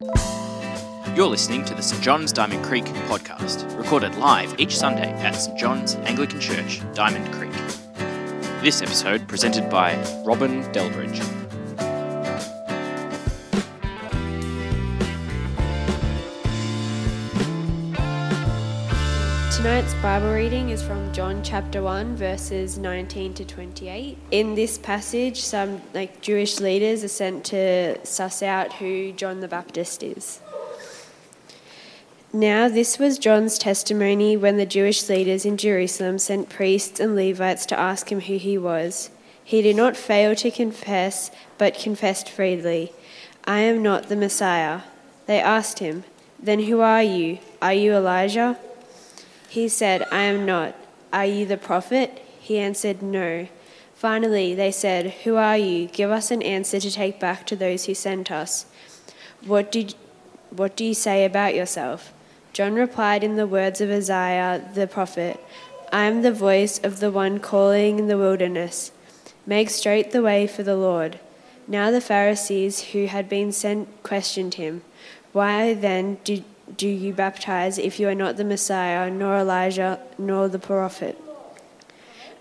You're listening to the St John's Diamond Creek podcast, recorded live each Sunday at St John's Anglican Church, Diamond Creek. This episode presented by Robin Delbridge. Tonight's Bible reading is from John chapter 1 verses 19 to 28. In this passage, some like Jewish leaders are sent to suss out who John the Baptist is. Now, this was John's testimony when the Jewish leaders in Jerusalem sent priests and Levites to ask him who he was. He did not fail to confess, but confessed freely, I am not the Messiah. They asked him, Then who are you? Are you Elijah? He said, I am not. Are you the prophet? He answered, No. Finally, they said, Who are you? Give us an answer to take back to those who sent us. What, did, what do you say about yourself? John replied in the words of Isaiah the prophet I am the voice of the one calling in the wilderness. Make straight the way for the Lord. Now the Pharisees who had been sent questioned him. Why then did do you baptize if you are not the Messiah, nor Elijah, nor the prophet?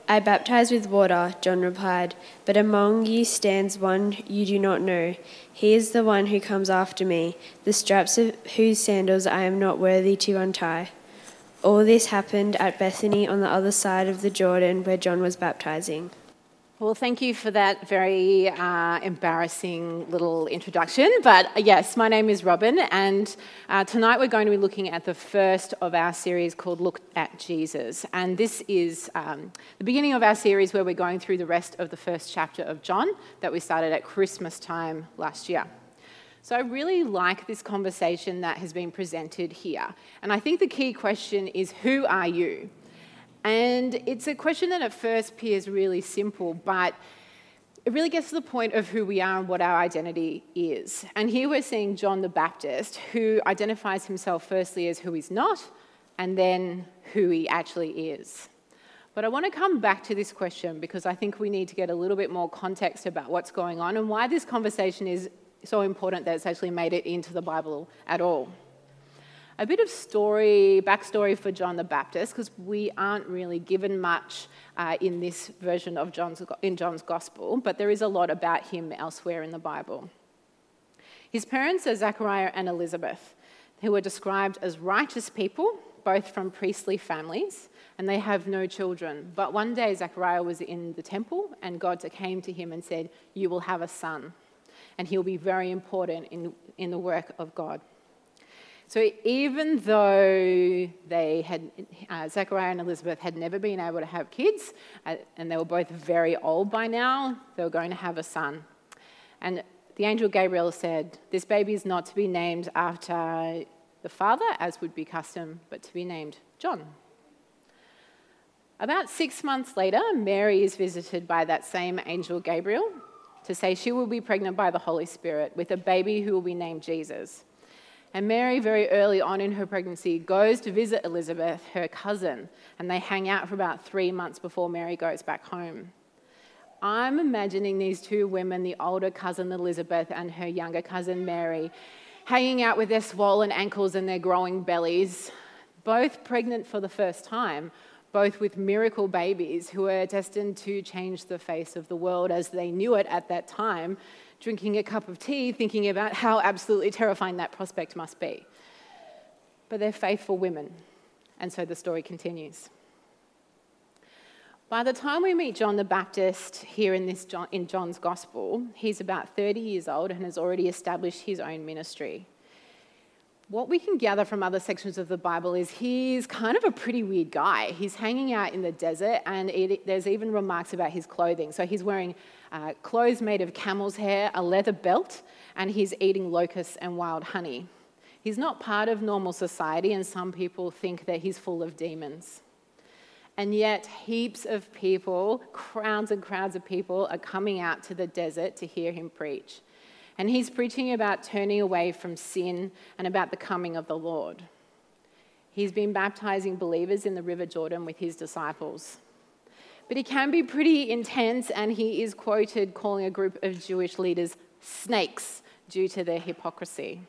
I baptize with water, John replied, but among you stands one you do not know. He is the one who comes after me, the straps of whose sandals I am not worthy to untie. All this happened at Bethany on the other side of the Jordan where John was baptizing. Well, thank you for that very uh, embarrassing little introduction. But uh, yes, my name is Robin, and uh, tonight we're going to be looking at the first of our series called Look at Jesus. And this is um, the beginning of our series where we're going through the rest of the first chapter of John that we started at Christmas time last year. So I really like this conversation that has been presented here. And I think the key question is who are you? And it's a question that at first appears really simple, but it really gets to the point of who we are and what our identity is. And here we're seeing John the Baptist, who identifies himself firstly as who he's not, and then who he actually is. But I want to come back to this question because I think we need to get a little bit more context about what's going on and why this conversation is so important that it's actually made it into the Bible at all a bit of story, backstory for John the Baptist, because we aren't really given much uh, in this version of John's, in John's Gospel, but there is a lot about him elsewhere in the Bible. His parents are Zechariah and Elizabeth, who were described as righteous people, both from priestly families, and they have no children. But one day, Zechariah was in the temple, and God came to him and said, You will have a son, and he'll be very important in, in the work of God. So even though they had, uh, Zechariah and Elizabeth had never been able to have kids, uh, and they were both very old by now, they were going to have a son. And the angel Gabriel said, This baby is not to be named after the father, as would be custom, but to be named John. About six months later, Mary is visited by that same angel Gabriel to say she will be pregnant by the Holy Spirit with a baby who will be named Jesus. And Mary, very early on in her pregnancy, goes to visit Elizabeth, her cousin, and they hang out for about three months before Mary goes back home. I'm imagining these two women, the older cousin Elizabeth and her younger cousin Mary, hanging out with their swollen ankles and their growing bellies, both pregnant for the first time, both with miracle babies who are destined to change the face of the world as they knew it at that time drinking a cup of tea, thinking about how absolutely terrifying that prospect must be. But they're faithful women, and so the story continues. By the time we meet John the Baptist here in, this John, in John's Gospel, he's about 30 years old and has already established his own ministry. What we can gather from other sections of the Bible is he's kind of a pretty weird guy. He's hanging out in the desert, and it, there's even remarks about his clothing. So he's wearing uh, clothes made of camel's hair, a leather belt, and he's eating locusts and wild honey. He's not part of normal society, and some people think that he's full of demons. And yet, heaps of people, crowds and crowds of people, are coming out to the desert to hear him preach. And he's preaching about turning away from sin and about the coming of the Lord. He's been baptizing believers in the River Jordan with his disciples. But he can be pretty intense, and he is quoted calling a group of Jewish leaders snakes due to their hypocrisy.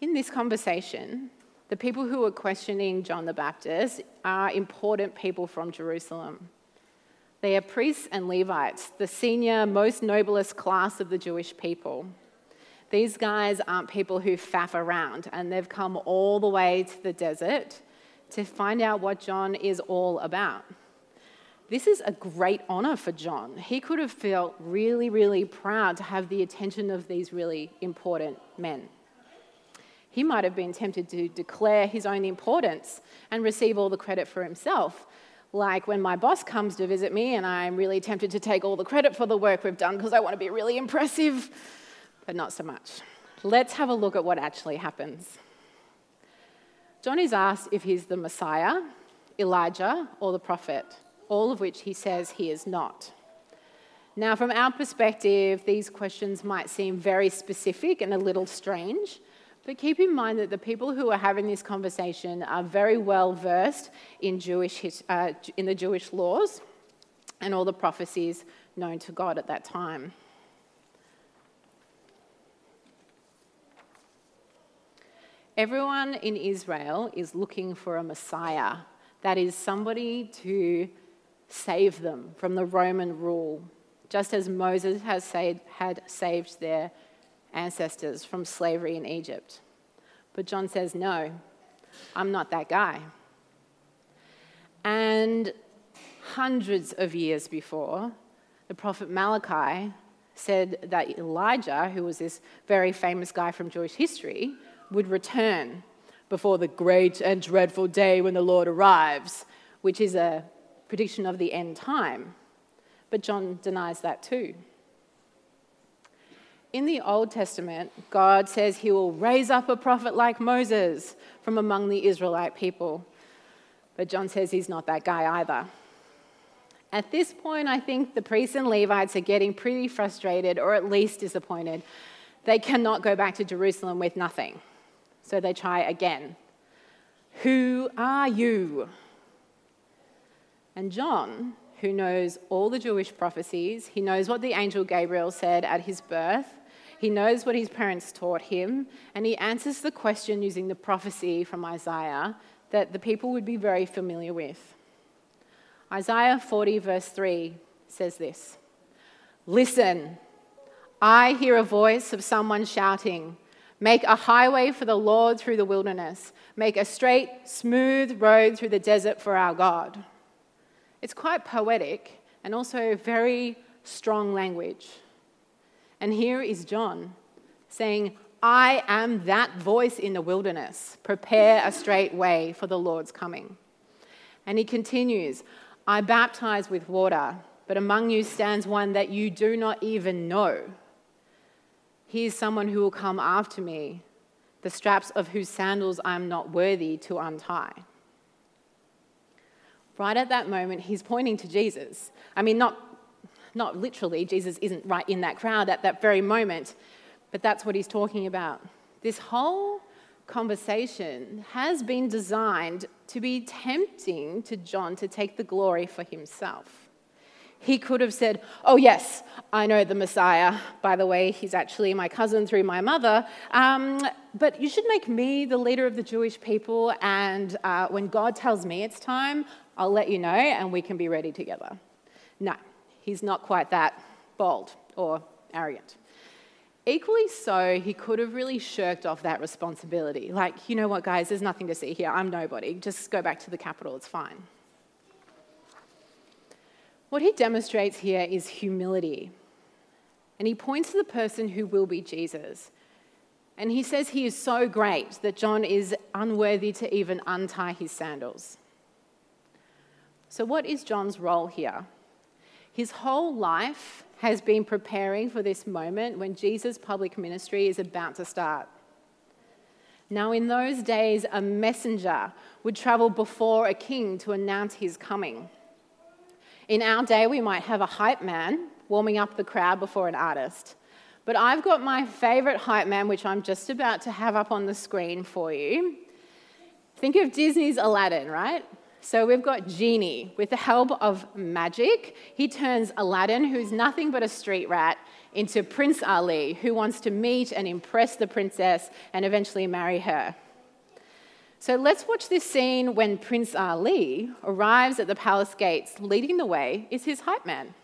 In this conversation, the people who are questioning John the Baptist are important people from Jerusalem. They are priests and Levites, the senior, most noblest class of the Jewish people. These guys aren't people who faff around, and they've come all the way to the desert to find out what John is all about. This is a great honor for John. He could have felt really, really proud to have the attention of these really important men. He might have been tempted to declare his own importance and receive all the credit for himself. Like when my boss comes to visit me and I'm really tempted to take all the credit for the work we've done because I want to be really impressive, but not so much. Let's have a look at what actually happens. John is asked if he's the Messiah, Elijah, or the prophet all of which he says he is not. Now, from our perspective, these questions might seem very specific and a little strange, but keep in mind that the people who are having this conversation are very well versed in, Jewish, uh, in the Jewish laws and all the prophecies known to God at that time. Everyone in Israel is looking for a Messiah, that is, somebody to save them from the Roman rule, just as Moses has saved, had saved their ancestors from slavery in Egypt. But John says, No, I'm not that guy. And hundreds of years before, the prophet Malachi said that Elijah, who was this very famous guy from Jewish history, would return before the great and dreadful day when the Lord arrives, which is a prediction of the end time. But John denies that too. In the Old Testament, God says he will raise up a prophet like Moses from among the Israelite people. But John says he's not that guy either. At this point, I think the priests and Levites are getting pretty frustrated or at least disappointed. They cannot go back to Jerusalem with nothing. So they try again. Who are you? And John, who knows all the Jewish prophecies, he knows what the angel Gabriel said at his birth, he knows what his parents taught him, and he answers the question using the prophecy from Isaiah that the people would be very familiar with. Isaiah 40, verse 3 says this Listen, I hear a voice of someone shouting, Make a highway for the Lord through the wilderness, make a straight, smooth road through the desert for our God. It's quite poetic and also very strong language. And here is John saying, I am that voice in the wilderness. Prepare a straight way for the Lord's coming. And he continues, I baptize with water, but among you stands one that you do not even know. He is someone who will come after me, the straps of whose sandals I am not worthy to untie right at that moment, he's pointing to Jesus. I mean, not, not literally, Jesus isn't right in that crowd at that very moment, but that's what he's talking about. This whole conversation has been designed to be tempting to John to take the glory for himself. He could have said, Oh, yes, I know the Messiah. By the way, he's actually my cousin through my mother. Um, but you should make me the leader of the Jewish people, and uh, when God tells me it's time, I'll let you know and we can be ready together. No, he's not quite that bold or arrogant. Equally so, he could have really shirked off that responsibility. Like, you know what, guys, there's nothing to see here. I'm nobody. Just go back to the capital, it's fine. What he demonstrates here is humility. And he points to the person who will be Jesus. And he says he is so great that John is unworthy to even untie his sandals. So, what is John's role here? His whole life has been preparing for this moment when Jesus' public ministry is about to start. Now, in those days, a messenger would travel before a king to announce his coming. In our day, we might have a hype man warming up the crowd before an artist. But I've got my favorite hype man, which I'm just about to have up on the screen for you. Think of Disney's Aladdin, right? So we've got Genie. With the help of magic, he turns Aladdin, who's nothing but a street rat, into Prince Ali, who wants to meet and impress the princess and eventually marry her. So let's watch this scene when Prince Ali arrives at the palace gates. Leading the way is his hype man.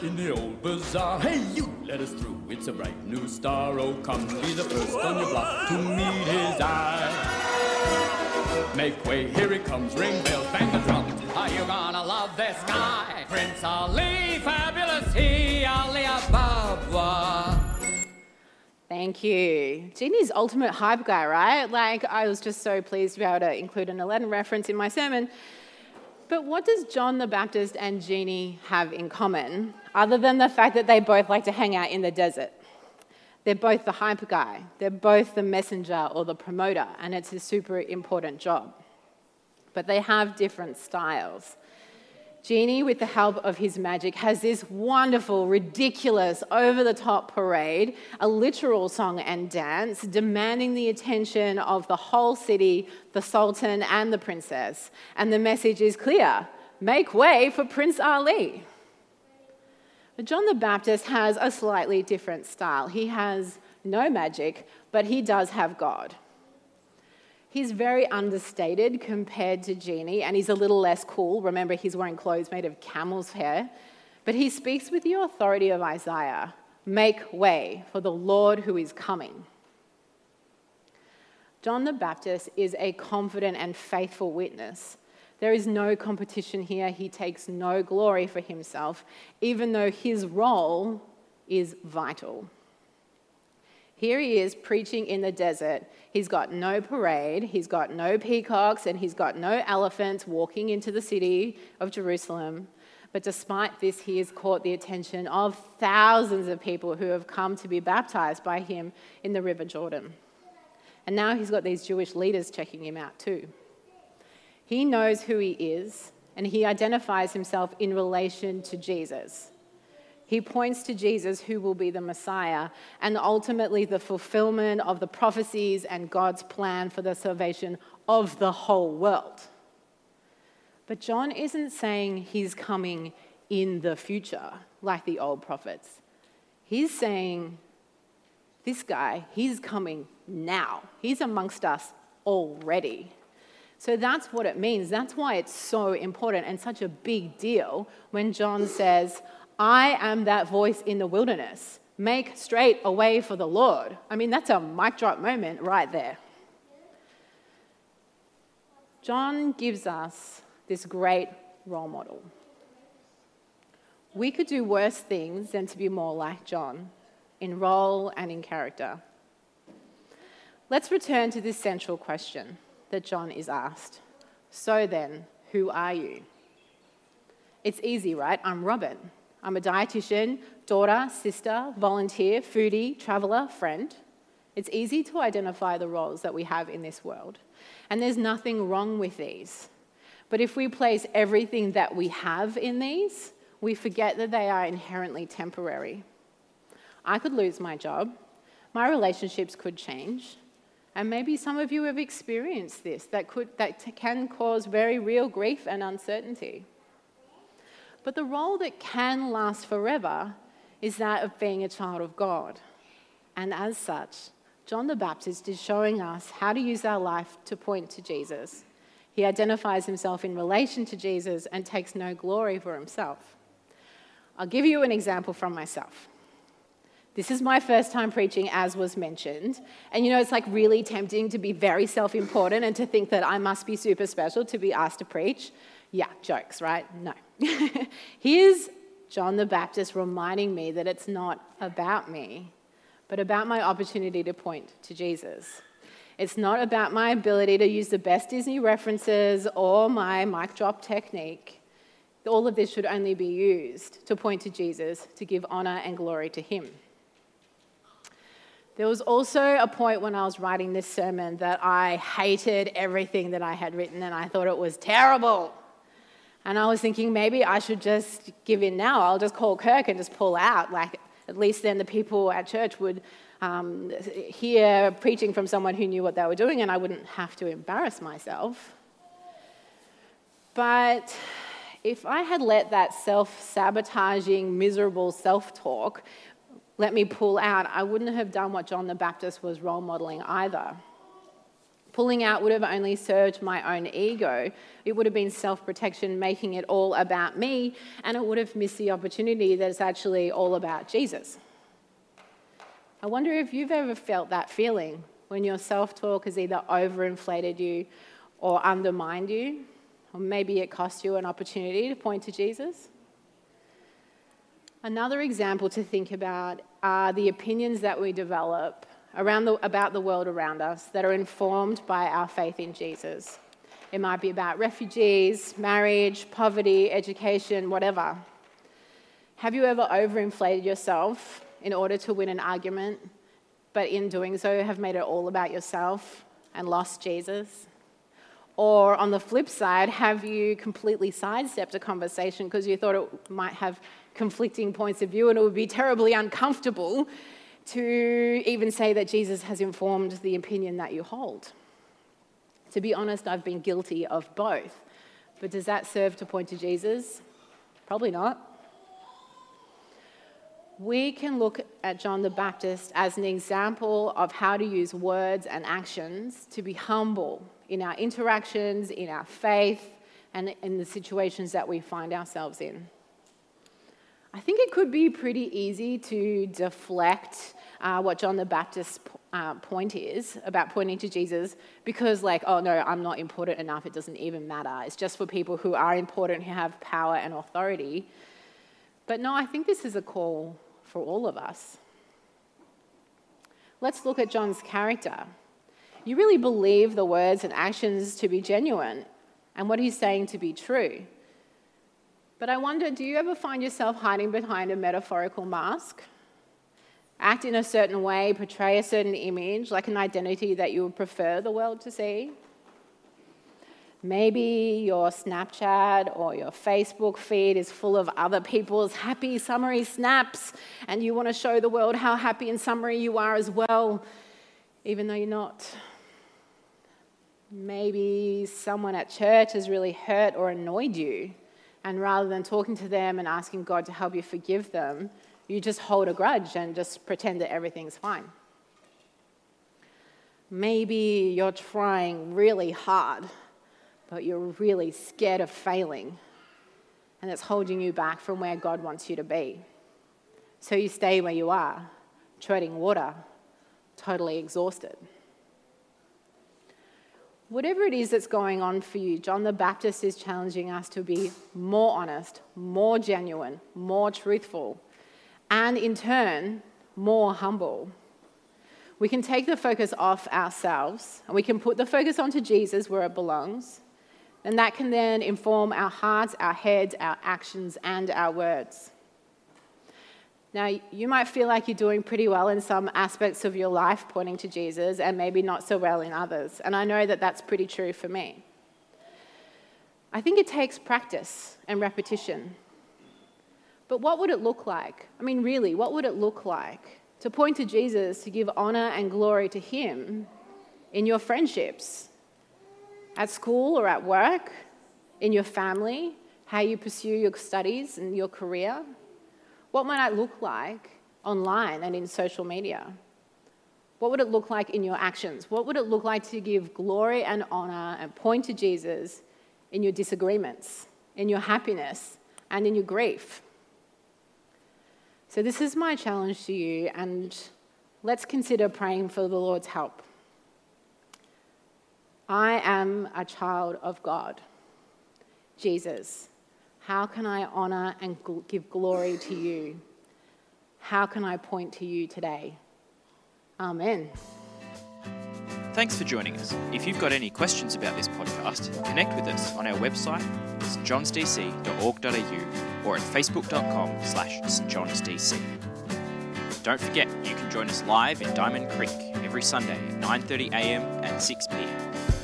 In the old bazaar. Hey, you, let us through. It's a bright new star. Oh, come be the first on your block to meet his eye. Make way, here he comes. Ring bells, bang the drums. Are you gonna love this guy? Prince Ali, fabulous he, Ali Ababwa. Thank you. Genie's ultimate hype guy, right? Like, I was just so pleased to be able to include an Aladdin reference in my sermon. But what does John the Baptist and Genie have in common, other than the fact that they both like to hang out in the desert? They're both the hype guy, they're both the messenger or the promoter, and it's a super important job. But they have different styles. Genie, with the help of his magic, has this wonderful, ridiculous, over the top parade, a literal song and dance, demanding the attention of the whole city, the Sultan, and the princess. And the message is clear make way for Prince Ali. But John the Baptist has a slightly different style. He has no magic, but he does have God. He's very understated compared to Genie, and he's a little less cool. Remember, he's wearing clothes made of camel's hair. But he speaks with the authority of Isaiah Make way for the Lord who is coming. John the Baptist is a confident and faithful witness. There is no competition here. He takes no glory for himself, even though his role is vital. Here he is preaching in the desert. He's got no parade, he's got no peacocks, and he's got no elephants walking into the city of Jerusalem. But despite this, he has caught the attention of thousands of people who have come to be baptized by him in the River Jordan. And now he's got these Jewish leaders checking him out too. He knows who he is, and he identifies himself in relation to Jesus. He points to Jesus, who will be the Messiah, and ultimately the fulfillment of the prophecies and God's plan for the salvation of the whole world. But John isn't saying he's coming in the future like the old prophets. He's saying, this guy, he's coming now. He's amongst us already. So that's what it means. That's why it's so important and such a big deal when John says, I am that voice in the wilderness. Make straight a way for the Lord. I mean, that's a mic drop moment right there. John gives us this great role model. We could do worse things than to be more like John in role and in character. Let's return to this central question that John is asked. So then, who are you? It's easy, right? I'm Robin. I'm a dietitian, daughter, sister, volunteer, foodie, traveller, friend. It's easy to identify the roles that we have in this world. And there's nothing wrong with these. But if we place everything that we have in these, we forget that they are inherently temporary. I could lose my job, my relationships could change, and maybe some of you have experienced this that, could, that can cause very real grief and uncertainty. But the role that can last forever is that of being a child of God. And as such, John the Baptist is showing us how to use our life to point to Jesus. He identifies himself in relation to Jesus and takes no glory for himself. I'll give you an example from myself. This is my first time preaching, as was mentioned. And you know, it's like really tempting to be very self important and to think that I must be super special to be asked to preach. Yeah, jokes, right? No. Here's John the Baptist reminding me that it's not about me, but about my opportunity to point to Jesus. It's not about my ability to use the best Disney references or my mic drop technique. All of this should only be used to point to Jesus, to give honor and glory to Him. There was also a point when I was writing this sermon that I hated everything that I had written and I thought it was terrible. And I was thinking maybe I should just give in now. I'll just call Kirk and just pull out. Like, at least then the people at church would um, hear preaching from someone who knew what they were doing and I wouldn't have to embarrass myself. But if I had let that self sabotaging, miserable self talk let me pull out, I wouldn't have done what John the Baptist was role modeling either. Pulling out would have only served my own ego. It would have been self protection, making it all about me, and it would have missed the opportunity that it's actually all about Jesus. I wonder if you've ever felt that feeling when your self talk has either overinflated you or undermined you, or maybe it cost you an opportunity to point to Jesus. Another example to think about are the opinions that we develop around the, about the world around us that are informed by our faith in Jesus. It might be about refugees, marriage, poverty, education, whatever. Have you ever overinflated yourself in order to win an argument, but in doing so have made it all about yourself and lost Jesus? Or on the flip side, have you completely sidestepped a conversation because you thought it might have conflicting points of view and it would be terribly uncomfortable to even say that Jesus has informed the opinion that you hold? To be honest, I've been guilty of both. But does that serve to point to Jesus? Probably not. We can look at John the Baptist as an example of how to use words and actions to be humble in our interactions, in our faith, and in the situations that we find ourselves in. I think it could be pretty easy to deflect uh, what John the Baptist's uh, point is about pointing to Jesus because, like, oh no, I'm not important enough, it doesn't even matter. It's just for people who are important, who have power and authority. But no, I think this is a call for all of us. Let's look at John's character you really believe the words and actions to be genuine and what he's saying to be true. But I wonder do you ever find yourself hiding behind a metaphorical mask? Act in a certain way, portray a certain image, like an identity that you would prefer the world to see? Maybe your Snapchat or your Facebook feed is full of other people's happy summary snaps, and you want to show the world how happy and summary you are as well, even though you're not. Maybe someone at church has really hurt or annoyed you, and rather than talking to them and asking God to help you forgive them, you just hold a grudge and just pretend that everything's fine. Maybe you're trying really hard, but you're really scared of failing, and it's holding you back from where God wants you to be. So you stay where you are, treading water, totally exhausted. Whatever it is that's going on for you, John the Baptist is challenging us to be more honest, more genuine, more truthful, and in turn, more humble. We can take the focus off ourselves and we can put the focus onto Jesus where it belongs. And that can then inform our hearts, our heads, our actions, and our words. Now, you might feel like you're doing pretty well in some aspects of your life pointing to Jesus and maybe not so well in others. And I know that that's pretty true for me. I think it takes practice and repetition. But what would it look like? I mean, really, what would it look like to point to Jesus, to give honor and glory to Him in your friendships, at school or at work, in your family, how you pursue your studies and your career? What might it look like online and in social media? What would it look like in your actions? What would it look like to give glory and honor and point to Jesus in your disagreements, in your happiness, and in your grief? So, this is my challenge to you, and let's consider praying for the Lord's help. I am a child of God. Jesus, how can I honor and give glory to you? How can I point to you today? Amen. Thanks for joining us. If you've got any questions about this podcast, connect with us on our website, stjohnsdc.org.au, or at facebook.com slash stjohnsdc. Don't forget, you can join us live in Diamond Creek every Sunday at 9.30am and 6pm.